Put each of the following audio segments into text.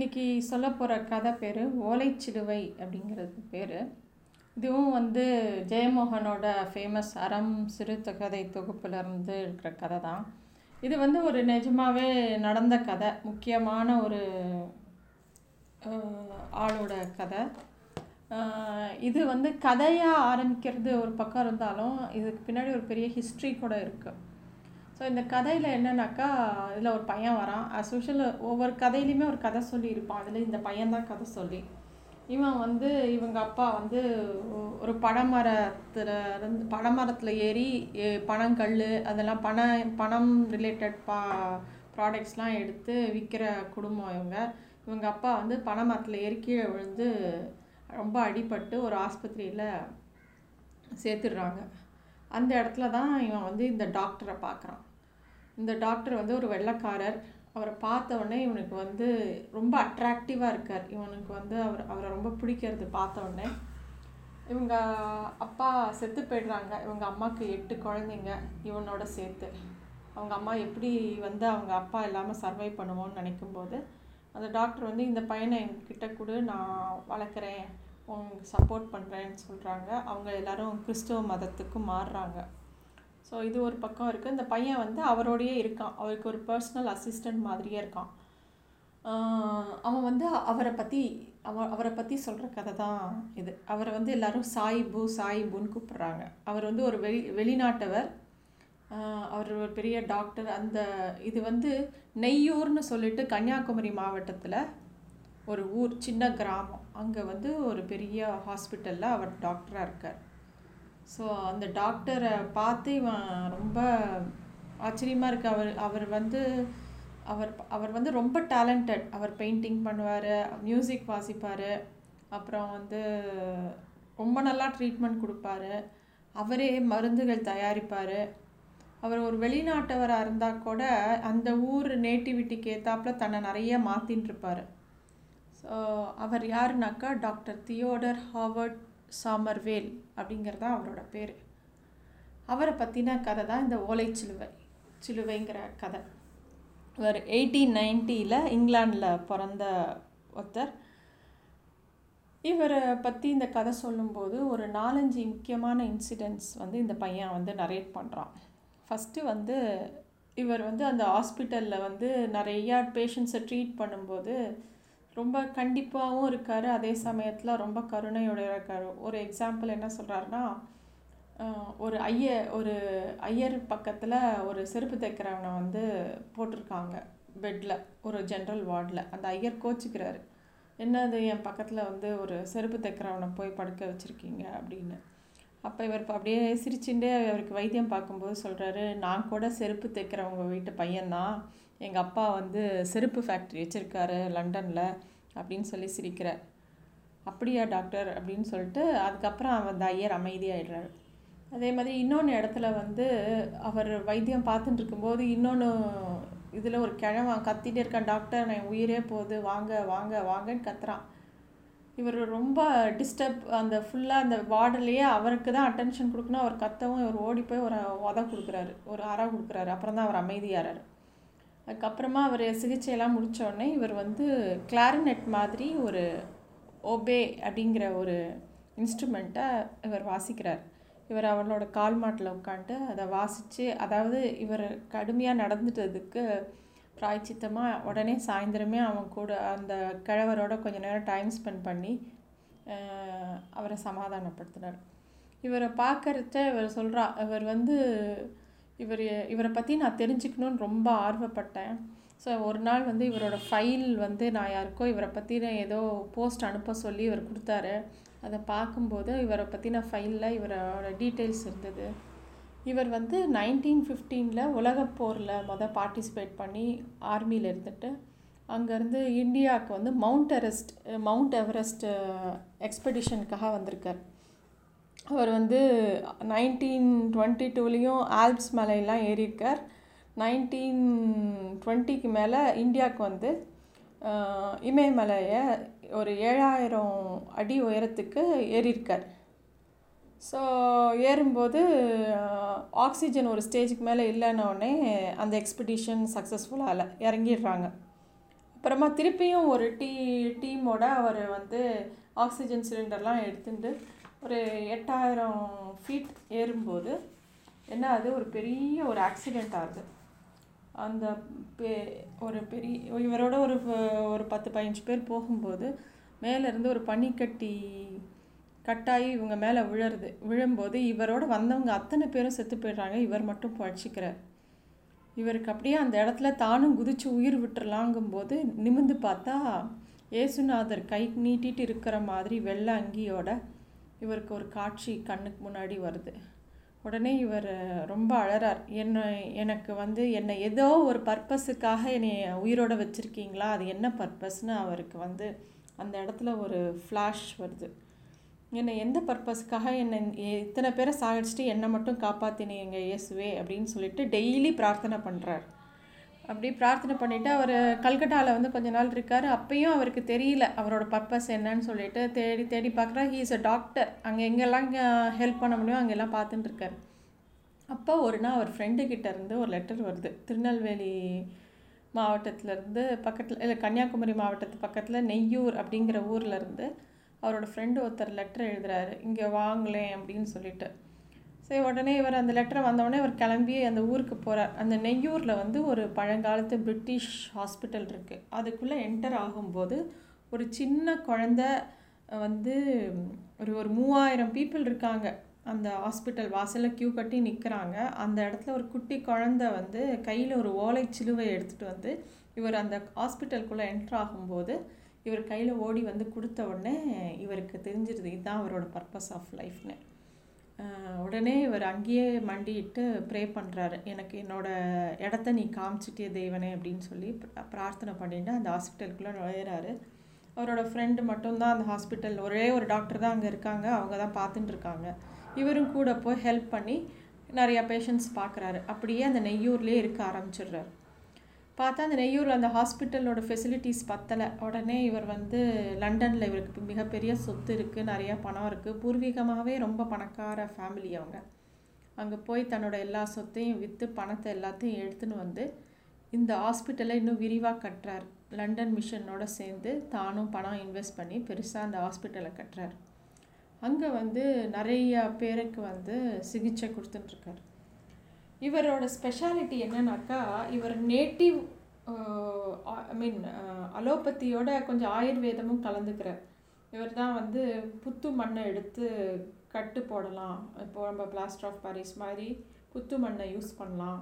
இன்றைக்கி சொல்ல போகிற கதை பேர் ஓலைச்சிலுவை அப்படிங்கிறது பேர். இதுவும் வந்து ஜெயமோகனோட ஃபேமஸ் அறம் சிறுகதை தொகுப்பிலிருந்து இருக்கிற கதை தான். இது வந்து ஒரு நிஜமாகவே நடந்த கதை முக்கியமான ஒரு ஆளோட கதை. இது வந்து கதையாக ஆரம்பிக்கிறது ஒரு பக்கம் இருந்தாலும் இதுக்கு பின்னாடி ஒரு பெரிய ஹிஸ்ட்ரி கூட இருக்குது ஸோ இந்த கதையில் என்னன்னாக்கா இதில் ஒரு பையன் வரான். அஸ் யூஷுவல் ஒவ்வொரு கதையிலையுமே ஒரு கதை சொல்லி இருப்பான் அதில் இந்த பையன்தான் கதை சொல்லி. இவன் வந்து இவங்க அப்பா வந்து ஒரு பனைமரத்தில் இருந்து பனைமரத்தில் ஏறி பனங்கல் அதெல்லாம் பனை பணம் ரிலேட்டட் பா ப்ராடக்ட்ஸ்லாம் எடுத்து விற்கிற குடும்பம் இவங்க. இவங்க அப்பா வந்து பனைமரத்தில் ஏறி கீழே விழுந்து ரொம்ப அடிபட்டு ஒரு ஆஸ்பத்திரியில் சேர்த்துடுறாங்க. அந்த இடத்துல தான் இவன் வந்து இந்த டாக்டரை பார்க்குறான். இந்த டாக்டர் வந்து ஒரு வெள்ளைக்காரர். அவரை பார்த்த உடனே இவனுக்கு வந்து ரொம்ப அட்ராக்டிவாக இருக்கார். இவனுக்கு வந்து அவர் அவரை ரொம்ப பிடிக்கிறது பார்த்த உடனே இவங்க அப்பா செத்து போயிடுறாங்க. இவங்க அம்மாவுக்கு எட்டு குழந்தைங்க இவனோட சேர்த்து. அவங்க அம்மா எப்படி வந்து அவங்க அப்பா இல்லாமல் சர்வை பண்ணுவோன்னு நினைக்கும்போது அந்த டாக்டர் வந்து இந்த பையனை என்கிட்ட கொடு நான் வளர்க்குறேன். உங்களுக்கு சப்போர்ட் பண்ணுறேன்னு சொல்கிறாங்க அவங்க எல்லாரும் கிறிஸ்துவ மதத்துக்கு மாறுறாங்க. ஸோ இது ஒரு பக்கம் இருக்குது இந்த பையன் வந்து அவரோடையே இருக்கான். அவருக்கு ஒரு பர்சனல் அசிஸ்டன்ட் மாதிரியே இருக்கான். அவன் வந்து அவரை பற்றி அவ அவரை பற்றி சொல்கிற கதை தான் இது. அவரை வந்து எல்லோரும் சாயிபு சாயிபுன்னு கூப்பிட்றாங்க. அவர் வந்து ஒரு வெளி வெளிநாட்டவர். அவர் ஒரு பெரிய டாக்டர் அந்த இது வந்து நெய்யூர்னு சொல்லிட்டு கன்னியாகுமரி மாவட்டத்தில் ஒரு ஊர் சின்ன கிராமம். அங்கே வந்து ஒரு பெரிய ஹாஸ்பிட்டலில் அவர் டாக்டராக இருக்கார். ஸோ அந்த டாக்டரை பார்த்து இவன் ரொம்ப ஆச்சரியமாக இருக்கு. அவர் அவர் வந்து அவர் அவர் வந்து ரொம்ப டேலண்டட் அவர் பெயிண்டிங் பண்ணுவார் மியூசிக் வாசிப்பார். அப்புறம் வந்து ரொம்ப நல்லா ட்ரீட்மெண்ட் கொடுப்பாரு. அவரே மருந்துகள் தயாரிப்பார். அவர் ஒரு வெளிநாட்டவராக இருந்தால் கூட அந்த ஊர் நேட்டிவிட்டிக்கு ஏற்றாப்புல தன்னை நிறைய மாற்றின்னு இருப்பார் ஸோ அவர் யாருனாக்கா டாக்டர் தியோடர் ஹாவர்ட் சாமர்வேல் அப்படிங்கிறது தான் அவரோட பேர். அவரை பற்றின கதை தான் இந்த ஓலை சிலுவை சிலுவைங்கிற கதை. இவர் எயிட்டீன் நைன்ட்டியில் இங்கிலாந்தில் பிறந்த ஒருத்தர். இவரை பற்றி இந்த கதை சொல்லும்போது ஒரு நாலஞ்சு முக்கியமான இன்சிடெண்ட்ஸ் வந்து இந்த பையன் வந்து நரேட் பண்ணுறான் ஃபஸ்ட்டு வந்து இவர் வந்து அந்த ஹாஸ்பிட்டலில் வந்து நிறையா பேஷண்ட்ஸை ட்ரீட் பண்ணும்போது ரொம்ப கண்டிப்பாகவும் இருக்கார். அதே சமயத்தில் ரொம்ப கருணையோட இருக்கார். ஒரு எக்ஸாம்பிள் என்ன சொல்கிறாருன்னா ஒரு ஐய ஒரு ஐயர் பக்கத்தில் ஒரு செருப்பு தைக்கிறவனை வந்து போட்டிருக்காங்க. பெட்டில் ஒரு ஜென்ரல் வார்டில் அந்த ஐயர் கோச்சிக்கிறாரு. என்னது என் பக்கத்தில் வந்து ஒரு செருப்பு தைக்கிறவனை போய் படுக்க வச்சுருக்கீங்க? அப்படின்னு. அப்போ இவர் இப்போ அப்படியே சிரிச்சுட்டே அவருக்கு வைத்தியம் பார்க்கும்போது சொல்கிறாரு நான் கூட செருப்பு தைக்கிறவங்க வீட்டு பையன்தான். எங்கள் அப்பா வந்து செருப்பு ஃபேக்ட்ரி வச்சுருக்காரு லண்டனில் அப்படின்னு சொல்லி சிரிக்கிறார். அப்படியா டாக்டர்? அப்படின்னு சொல்லிட்டு அதுக்கப்புறம் அவன் அந்த ஐயர் அமைதியாயிடுறாரு. அதே மாதிரி இன்னொன்று இடத்துல வந்து அவர் வைத்தியம் பார்த்துட்டு இருக்கும்போது இன்னொன்று இதில் ஒரு கிழவன் கத்திட்டே இருக்கான் டாக்டர் நான் உயிரே போகுது வாங்க வாங்க வாங்கன்னு கத்துறான். இவர் ரொம்ப டிஸ்டர்ப் அந்த ஃபுல்லாக அந்த வார்டிலேயே அவருக்கு தான் அட்டென்ஷன் கொடுக்கணும். அவர் கத்தவும் இவர் ஓடி போய் ஒரு உத கொடுக்குறாரு ஒரு அறை கொடுக்குறாரு. அப்புறம் தான் அவர் அமைதியாகிறார் அதுக்கப்புறமா அவர் சிகிச்சையெல்லாம் முடித்தோடனே இவர் வந்து கிளாரினெட் மாதிரி ஒரு ஓபே அப்படிங்கிற ஒரு இன்ஸ்ட்ருமெண்ட்டை இவர் வாசிக்கிறார். இவர் அவளோட கால் மாட்டில் உட்காந்து அதை வாசித்து அதாவது இவர் கடுமையாக நடந்துட்டதுக்கு பிராய்ச்சித்தமாக உடனே சாயந்தரமே அவன் கூட அந்த கிழவரோட கொஞ்ச நேரம் டைம் ஸ்பெண்ட் பண்ணி அவரை சமாதானப்படுத்தினார். இவரை பார்க்கறச்ச இவர் சொல்கிறா இவர் வந்து இவர் இவரை பற்றி நான் தெரிஞ்சுக்கணுன்னு ரொம்ப ஆர்வப்பட்டேன். ஸோ ஒரு நாள் வந்து இவரோட ஃபைல் வந்து நான் யாருக்கோ இவரை பற்றின ஏதோ போஸ்ட் அனுப்ப சொல்லி இவர் கொடுத்தாரு. அதை பார்க்கும்போது இவரை பற்றின ஃபைலில் இவரோட டீட்டெயில்ஸ் இருந்தது. இவர் வந்து நைன்டீன் ஃபிஃப்டீனில் உலகப் போரில் மொதல் பார்ட்டிசிபேட் பண்ணி ஆர்மியில் இருந்துட்டு அங்கேருந்து இந்தியாவுக்கு வந்து மவுண்ட் எவரெஸ்ட் மவுண்ட் எவரெஸ்ட் எக்ஸ்பெடிஷனுக்காக வந்திருக்கார். அவர் வந்து நைன்டீன் டுவெண்ட்டி டூலேயும் ஆல்ப்ஸ் மலையெல்லாம் ஏறியிருக்கார். நைன்டீன் டுவெண்ட்டிக்கு மேலே இந்தியாவுக்கு வந்து இமயமலையை ஒரு ஏழாயிரம் அடி உயரத்துக்கு ஏறியிருக்கார். ஸோ ஏறும்போது ஆக்சிஜன் ஒரு ஸ்டேஜுக்கு மேலே இல்லைன்னொடனே அந்த எக்ஸ்பெடிஷன் சக்ஸஸ்ஃபுல்லாக இல்லை இறங்கிடுறாங்க. அப்புறமா திருப்பியும் ஒரு டீ டீமோட அவர் வந்து ஆக்சிஜன் சிலிண்டர்லாம் எடுத்துட்டு ஒரு எட்டாயிரம் ஃபீட் ஏறும்போது என்ன அது ஒரு பெரிய ஒரு ஆக்சிடெண்ட் ஆகுது. அந்த பெ ஒரு பெரிய இவரோட ஒரு ஒரு பத்து பதினஞ்சு பேர் போகும்போது மேலேருந்து ஒரு பனிக்கட்டி கட்டாயி இவங்க மேலே விழருது. விழும்போது இவரோட வந்தவங்க அத்தனை பேரும் செத்து போயிடுறாங்க. இவர் மட்டும் பழச்சிக்கிறார். இவருக்கு அப்படியே அந்த இடத்துல தானும் குதித்து உயிர் விட்டுறலாங்கும்போது நிமிந்து பார்த்தா ஏசுநாதர் கை நீட்டிட்டு இருக்கிற மாதிரி வெள்ளை அங்கியோட இவருக்கு ஒரு காட்சி கண்ணுக்கு முன்னாடி வருது. உடனே இவர் ரொம்ப அழறார் என்ன எனக்கு வந்து என்னை ஏதோ ஒரு பர்பஸுக்காக என்னை உயிரோட வச்சுருக்கீங்களா? அது என்ன பர்பஸ்னு அவருக்கு வந்து அந்த இடத்துல ஒரு ஃப்ளாஷ் வருது. என்னை எந்த பர்பஸ்க்காக என்னை இத்தனை பேரை சாகடிச்சிட்டு என்னை மட்டும் காப்பாற்றினீங்க இயேசுவே? அப்படின்னு சொல்லிட்டு டெய்லி பிரார்த்தனை பண்ணுறார் அப்படி பிரார்த்தனை பண்ணிவிட்டு அவர் கல்கட்டாவில் வந்து கொஞ்ச நாள் இருக்கார். அப்பயும் அவருக்கு தெரியல அவரோட பர்பஸ் என்னன்னு சொல்லிட்டு தேடி தேடி பார்க்குறா. ஹீ இஸ் அ டாக்டர் அங்கே எங்கெல்லாம் ஹெல்ப் பண்ண முடியும் அங்கெல்லாம் பார்த்துட்டு அப்போ ஒரு நாள் அவர் ஃப்ரெண்டுக்கிட்ட இருந்து ஒரு லெட்டர் வருது. திருநெல்வேலி மாவட்டத்திலேருந்து பக்கத்தில் இல்லை கன்னியாகுமரி மாவட்டத்து பக்கத்தில் நெய்யூர் அப்படிங்கிற ஊரில் இருந்து அவரோட ஃப்ரெண்டு ஒருத்தர் லெட்டர் எழுதுறாரு. இங்கே வாங்கலேன் அப்படின்னு சொல்லிட்டு. சரி உடனே இவர் அந்த லெட்டரை வந்தவுடனே இவர் கிளம்பி அந்த ஊருக்கு போகிறார் அந்த நெய்யூரில் வந்து ஒரு பழங்காலத்து பிரிட்டிஷ் ஹாஸ்பிட்டல் இருக்குது அதுக்குள்ளே என்டர் ஆகும்போது ஒரு சின்ன குழந்த வந்து ஒரு ஒரு மூவாயிரம் பீப்புள் இருக்காங்க. அந்த ஹாஸ்பிட்டல் வாசலில் க்யூ கட்டி நிற்கிறாங்க அந்த இடத்துல ஒரு குட்டி குழந்த வந்து கையில் ஒரு ஓலை சிலுவை எடுத்துகிட்டு வந்து இவர் அந்த ஹாஸ்பிட்டலுக்குள்ளே என்டர் ஆகும்போது இவர் கையில் ஓடி வந்து கொடுத்த உடனே இவருக்கு தெரிஞ்சிருது இதுதான் அவரோட பர்பஸ் ஆஃப் லைஃப்னு உடனே இவர் அங்கேயே மண்டிட்டு ப்ரே பண்ணுறாரு எனக்கு என்னோடய இடத்த நீ காமிச்சிட்டிய தெய்வனே அப்படின்னு சொல்லி பிரார்த்தனை பண்ணிட்டு அந்த ஹாஸ்பிட்டலுக்குள்ளே நுழையிறாரு. அவரோட ஃப்ரெண்டு மட்டும்தான் அந்த ஹாஸ்பிட்டல் ஒரே ஒரு டாக்டர் தான் அங்கே இருக்காங்க. அவங்க தான் பார்த்துட்டு இருக்காங்க. இவரும் கூட போய் ஹெல்ப் பண்ணி நிறையா பேஷண்ட்ஸ் பார்க்குறாரு. அப்படியே அந்த நெய்யூர்லேயே இருக்க ஆரம்பிச்சிடுறாரு. பார்த்தா அந்த நெய்யூரில் அந்த ஹாஸ்பிட்டலோட ஃபெசிலிட்டிஸ் பத்தலை. உடனே இவர் வந்து லண்டனில் இவருக்கு மிகப்பெரிய சொத்து இருக்குது நிறையா பணம் இருக்குது பூர்வீகமாகவே ரொம்ப பணக்கார ஃபேமிலி அவங்க. அங்கே போய் தன்னோட எல்லா சொத்தையும் விற்று பணத்தை எல்லாத்தையும் எடுத்துன்னு வந்து இந்த ஹாஸ்பிட்டலை இன்னும் விரிவாக கட்டுறார். லண்டன் மிஷனோட சேர்ந்து தானும் பணம் இன்வெஸ்ட் பண்ணி பெருசாக அந்த ஹாஸ்பிட்டலை கட்டுறார். அங்கே வந்து நிறைய பேருக்கு வந்து சிகிச்சை கொடுத்துட்டுருக்கார் இவரோட ஸ்பெஷாலிட்டி என்னன்னாக்கா இவர் நேட்டிவ் ஐ மீன் அலோபதியோட கொஞ்சம் ஆயுர்வேதமும் கலந்துக்கிறார். இவர் தான் வந்து புத்து மண்ணை எடுத்து கட்டு போடலாம். இப்போ நம்ம பிளாஸ்டர் ஆஃப் பாரிஸ் மாதிரி புத்து மண்ணை யூஸ் பண்ணலாம்.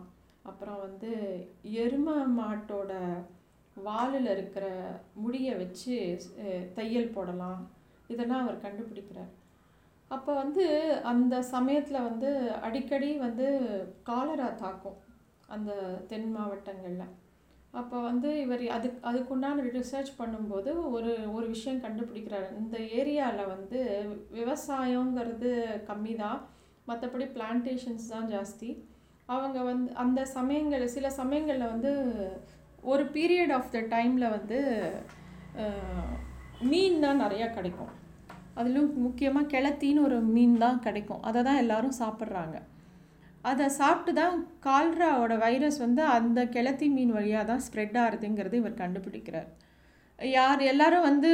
அப்புறம் வந்து எரும மாட்டோட வாலில் இருக்கிற முடியை வச்சு தையல் போடலாம். இதெல்லாம் அவர் கண்டுபிடிக்கிறார். அப்போ வந்து அந்த சமயத்தில் வந்து அடிக்கடி வந்து காலரா தாக்கும் அந்த தென் மாவட்டங்களில். அப்போ வந்து இவர் அது அதுக்குண்டான ரிசர்ச் பண்ணும்போது ஒரு ஒரு விஷயம் கண்டுபிடிக்கிறார். இந்த ஏரியாவில் வந்து விவசாயங்கிறது கம்மி தான் மற்றபடி பிளான்டேஷன்ஸ் தான் ஜாஸ்தி. அவங்க வந்து அந்த சமயங்கள் சில சமயங்களில் வந்து ஒரு பீரியட் ஆஃப் த டைமில் வந்து மீன் தான் நிறையா கிடைக்கும். அதிலும் முக்கியமாக கிளத்தின்னு ஒரு மீன் தான் கிடைக்கும். அதை தான் எல்லோரும் சாப்பிட்றாங்க. அதை சாப்பிட்டு தான் கால்ராவோட வைரஸ் வந்து அந்த கிளத்தி மீன் வழியாக தான் ஸ்ப்ரெட் ஆகுதுங்கிறது இவர் கண்டுபிடிக்கிறார். யார் எல்லாரும் வந்து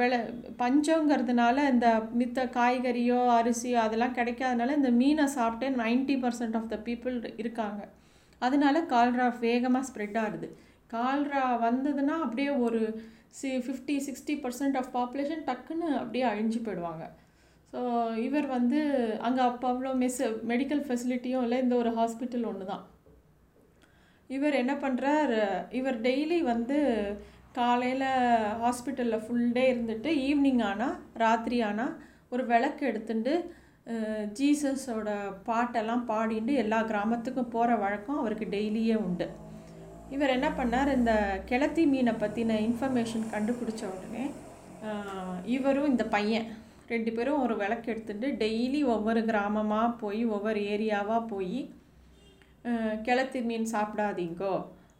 விளை பஞ்சங்கிறதுனால இந்த மித்த காய்கறியோ அரிசியோ அதெல்லாம் கிடைக்காதனால இந்த மீனை சாப்பிட்டே ninety percent of the people இருக்காங்க. அதனால கால்ரா வேகமாக ஸ்ப்ரெட் ஆகுது. கால்ரா வந்ததுன்னா அப்படியே ஒரு C fifty sixty percent of population டக்குன்னு அப்படியே அழிஞ்சு போயிடுவாங்க. ஸோ இவர் வந்து அங்கே அப்போ அவ்வளோ மெஸ் மெடிக்கல் ஃபெசிலிட்டியும் இல்லை இந்த ஒரு ஹாஸ்பிட்டல் ஒன்று தான் இவர் என்ன பண்ணுறார் இவர் டெய்லி வந்து காலையில் ஹாஸ்பிட்டலில் ஃபுல் டே இருந்துட்டு ஈவினிங் ஆனால் ராத்திரி ஆனால் ஒரு விளக்கு எடுத்துட்டு ஜீசஸோட பாட்டெல்லாம் பாடிட்டு எல்லா கிராமத்துக்கும் போகிற வழக்கம் அவருக்கு டெய்லியே உண்டு. இவர் என்ன பண்ணார் இந்த கிளத்தி மீனை பற்றின இன்ஃபர்மேஷன் கண்டுபிடிச்ச உடனே இவரும் இந்த பையன் ரெண்டு பேரும் ஒரு விளக்கு எடுத்துட்டு டெய்லி ஒவ்வொரு கிராமமாக போய் ஒவ்வொரு ஏரியாவாக போய் கிளத்தி மீன் சாப்பிடாதீங்கோ.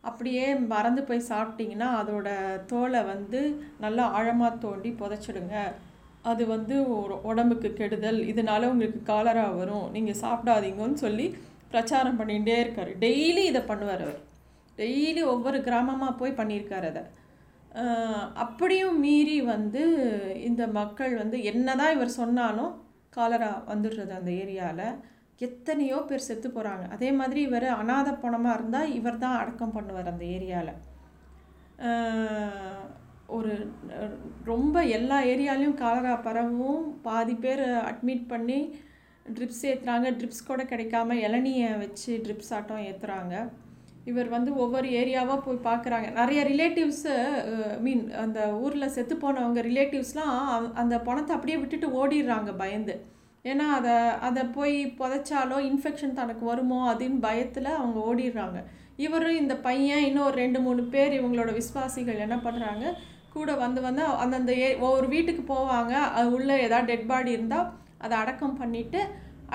அப்படியே மறந்து போய் சாப்பிட்டிங்கன்னா அதோட தோலை வந்து நல்லா ஆழமாக தோண்டி புதைச்சிடுங்க. அது வந்து உடம்புக்கு கெடுதல். இதனால உங்களுக்கு காலரா வரும். நீங்கள் சாப்பிடாதீங்கன்னு சொல்லி பிரச்சாரம் பண்ணிகிட்டே இருக்கார். டெய்லி இதை பண்ணுவார் அவர். டெய்லி ஒவ்வொரு கிராமமாக போய் பண்ணியிருக்கார் அதை. அப்படியும் மீறி வந்து இந்த மக்கள் வந்து என்னதான் இவர் சொன்னாலும் காலரா வந்துடுறது அந்த ஏரியாவில் எத்தனையோ பேர் செத்து போகிறாங்க அதே மாதிரி இவர் அநாத பணமாக இருந்தால் இவர் தான் அடக்கம் பண்ணுவார் அந்த ஏரியாவில் ஒரு ரொம்ப எல்லா ஏரியாலையும் காலரா பரவும். பாதி பேர் அட்மிட் பண்ணி ட்ரிப்ஸ் ஏற்றுறாங்க ட்ரிப்ஸ் கூட கிடைக்காம இளநியை வச்சு ட்ரிப்ஸ் ஆட்டம் ஏற்றுறாங்க இவர் வந்து ஒவ்வொரு ஏரியாவாக போய் பார்க்குறாங்க நிறைய ரிலேட்டிவ்ஸு மீன் அந்த ஊரில் செத்து போனவங்க ரிலேட்டிவ்ஸ்லாம் அந்த பணத்தை அப்படியே விட்டுட்டு ஓடிடுறாங்க பயந்து. ஏன்னா அதை அதை போய் புதைச்சாலோ இன்ஃபெக்ஷன் தனக்கு வருமோ அப்படின்னு பயத்தில் அவங்க ஓடிடுறாங்க. இவரும் இந்த பையன் இன்னும் ஒரு ரெண்டு மூணு பேர் இவங்களோட விஸ்வாசிகள் என்ன பண்ணுறாங்க கூட வந்து வந்து அந்தந்த ஏ ஒவ்வொரு வீட்டுக்கு போவாங்க. அது உள்ளே ஏதாவது டெட் பாடி இருந்தால் அதை அடக்கம் பண்ணிவிட்டு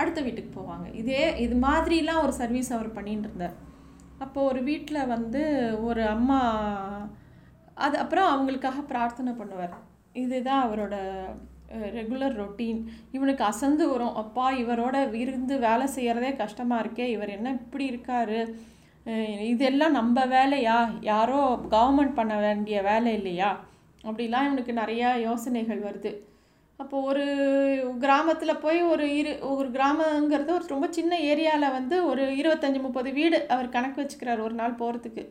அடுத்த வீட்டுக்கு போவாங்க. இதே இது மாதிரிலாம் ஒரு சர்வீஸ் அவர் பண்ணிட்டு இருந்தார். அப்போது ஒரு வீட்டில் வந்து ஒரு அம்மா அது அப்புறம் அவங்களுக்காக பிரார்த்தனை பண்ணுவார். இதுதான் அவரோட ரெகுலர் ரொட்டீன் இவனுக்கு அசந்து வரும். அப்பா இவரோட இருந்து வேலை செய்கிறதே கஷ்டமாக இருக்கே இவர் என்ன இப்படி இருக்கார்? இதெல்லாம் நம்ம வேலையா? யாரோ கவர்மெண்ட் பண்ண வேண்டிய வேலை இல்லையா? அப்படிலாம் இவனுக்கு நிறையா யோசனைகள் வருது. அப்போ ஒரு கிராமத்தில் போய் ஒரு இரு ஒரு கிராமங்கிறது ஒரு ரொம்ப சின்ன ஏரியாவில் வந்து ஒரு இருபத்தஞ்சி முப்பது வீடு அவர் கணக்கு வச்சுக்கிறார் ஒரு நாள் போகிறதுக்கு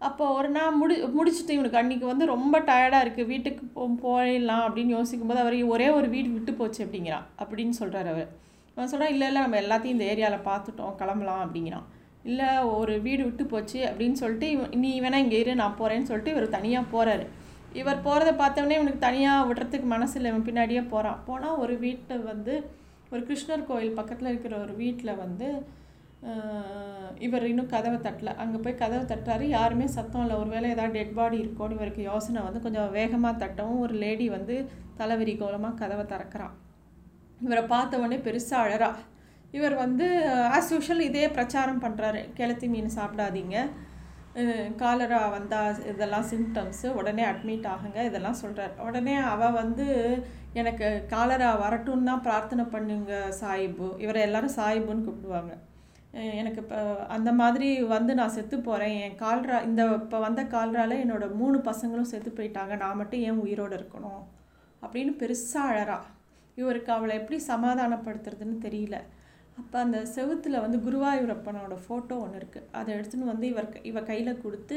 அப்போ ஒரு நாள் முடி முடிச்சுட்டு இவனுக்கு அன்றைக்கி வந்து ரொம்ப டயர்டாக இருக்குது வீட்டுக்கு போ போயிடலாம் அப்படின்னு யோசிக்கும் போது அவர் ஒரே ஒரு வீடு விட்டு போச்சு அப்படிங்கிறான். அப்படின்னு சொல்கிறார் அவர். அவன் சொல்கிறான் இல்லை இல்லை நம்ம எல்லாத்தையும் இந்த ஏரியாவில் பார்த்துட்டோம் கிளம்பலாம் அப்படிங்கிறான். இல்லை ஒரு வீடு விட்டு போச்சு அப்படின்னு சொல்லிட்டு இவன் நீ வேணால் இங்கே இரு நான் போகிறேன்னு சொல்லிட்டு இவர் தனியாக போகிறாரு இவர் போகிறத பார்த்தோன்னே இவனுக்கு தனியாக விடுறதுக்கு மனசில் இவன் பின்னாடியே போகிறான் போனால் ஒரு வீட்டில் வந்து ஒரு கிருஷ்ணர் கோயில் பக்கத்தில் இருக்கிற ஒரு வீட்டில் வந்து இவர் இன்னும் கதவை தட்டலை. அங்கே போய் கதவை தட்டுறாரு. யாருமே சத்தம் இல்லை. ஒரு வேளை ஏதாவது டெட் பாடி இருக்கோன்னு இவருக்கு யோசனை வந்து கொஞ்சம் வேகமாக தட்டவும் ஒரு லேடி வந்து தலைவரி கோலமாக கதவை திறக்கிறான் இவரை பார்த்த உடனே பெருசாக அழறா. இவர் வந்து ஆஸ் யூஷுவல் இதே பிரச்சாரம் பண்ணுறாரு கிளத்தி மீன் சாப்பிடாதீங்க. காலரா வந்தால் இதெல்லாம் சிம்டம்ஸு உடனே அட்மிட் ஆகுங்க இதெல்லாம் சொல்கிறார் உடனே அவள் வந்து எனக்கு காலரா வரட்டும்னு தான் பிரார்த்தனை பண்ணுங்க சாயிபு இவரை எல்லாரும் சாயிபுன்னு கூப்பிடுவாங்க. எனக்கு இப்போ அந்த மாதிரி வந்து நான் செத்து போகிறேன் என் கால்ரா இந்த இப்போ வந்த கால்ரால என்னோடய மூணு பசங்களும் செத்து போயிட்டாங்க. நான் மட்டும் ஏன் உயிரோடு இருக்கணும்? அப்படின்னு பெருசாக அழறா. இவருக்கு அவளை எப்படி சமாதானப்படுத்துறதுன்னு தெரியல. அப்போ அந்த செவுத்தில் வந்து குருவாயூரப்பனோட ஃபோட்டோ ஒன்று இருக்குது அதை எடுத்துன்னு வந்து இவர் இவ கையில் கொடுத்து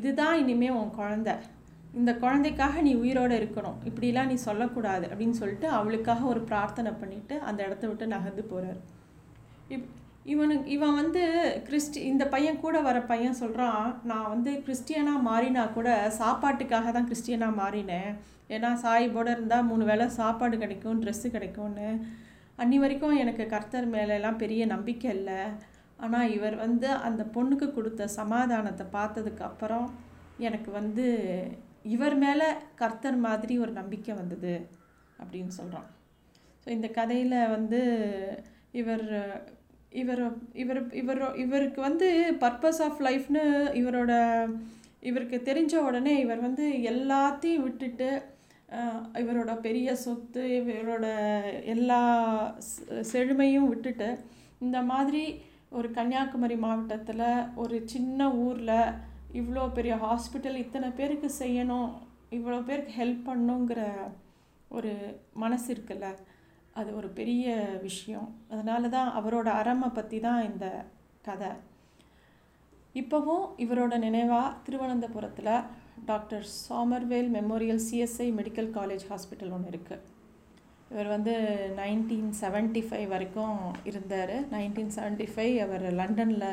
இதுதான் இனிமேல் உன் குழந்த. இந்த குழந்தைக்காக நீ உயிரோடு இருக்கணும். இப்படிலாம் நீ சொல்லக்கூடாது. அப்படின்னு சொல்லிட்டு அவளுக்காக ஒரு பிரார்த்தனை பண்ணிவிட்டு அந்த இடத்த விட்டு நகர்ந்து போகிறார் இப் இவனுக்கு இவன் வந்து கிறிஸ்டி இந்த பையன் கூட வர பையன் சொல்கிறான் நான் வந்து கிறிஸ்டியனாக மாறினா கூட சாப்பாட்டுக்காக தான் கிறிஸ்டியனாக மாறினேன். ஏன்னா சாயிபோடு இருந்தால் மூணு வேளை சாப்பாடு கிடைக்கும் ட்ரெஸ்ஸு கிடைக்கும்னு. அன்னி வரைக்கும் எனக்கு கர்த்தர் மேலெலாம் பெரிய நம்பிக்கை இல்லை. ஆனால் இவர் வந்து அந்த பொண்ணுக்கு கொடுத்த சமாதானத்தை பார்த்ததுக்கு அப்புறம் எனக்கு வந்து இவர் மேலே கர்த்தர் மாதிரி ஒரு நம்பிக்கை வந்தது அப்படின்னு சொல்கிறான் ஸோ இந்த கதையில் வந்து இவர் இவர் இவர் இவர் இவருக்கு வந்து பர்பஸ் ஆஃப் லைஃப்னு இவரோட இவருக்கு தெரிஞ்ச உடனே இவர் வந்து எல்லாத்தையும் விட்டுட்டு இவரோட பெரிய சொத்து இவரோட எல்லா செழுமையும் விட்டுட்டு இந்த மாதிரி ஒரு கன்னியாகுமரி மாவட்டத்தில் ஒரு சின்ன ஊரில் இவ்வளோ பெரிய ஹாஸ்பிட்டல் இத்தனை பேருக்கு செய்யணும் இவ்வளோ பேருக்கு ஹெல்ப் பண்ணுங்கிற ஒரு மனசு இருக்குல்ல அது ஒரு பெரிய விஷயம். அதனால தான் அவரோட அறமை பற்றி தான் இந்த கதை. இப்போவும் இவரோட நினைவாக திருவனந்தபுரத்தில் doctor Somervell memorial CSI medical college hospital ஒன்று இருக்குது இவர் வந்து நைன்டீன் செவன்ட்டி ஃபைவ் வரைக்கும் இருந்தார். நைன்டீன் செவன்ட்டி ஃபைவ் அவர் லண்டனில்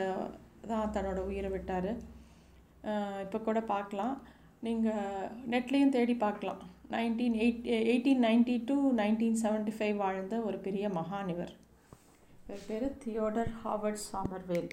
தான் தன்னோட உயிரை விட்டார். இப்போ கூட பார்க்கலாம் நீங்கள் நெட்லேயும் தேடி பார்க்கலாம் nineteen eight eighteen ninety two nineteen seventy five வாழ்ந்த ஒரு பெரிய மகான் இவர். இவர் பேர் தியோடர் ஹாவர்ட் சாமர்வேல்.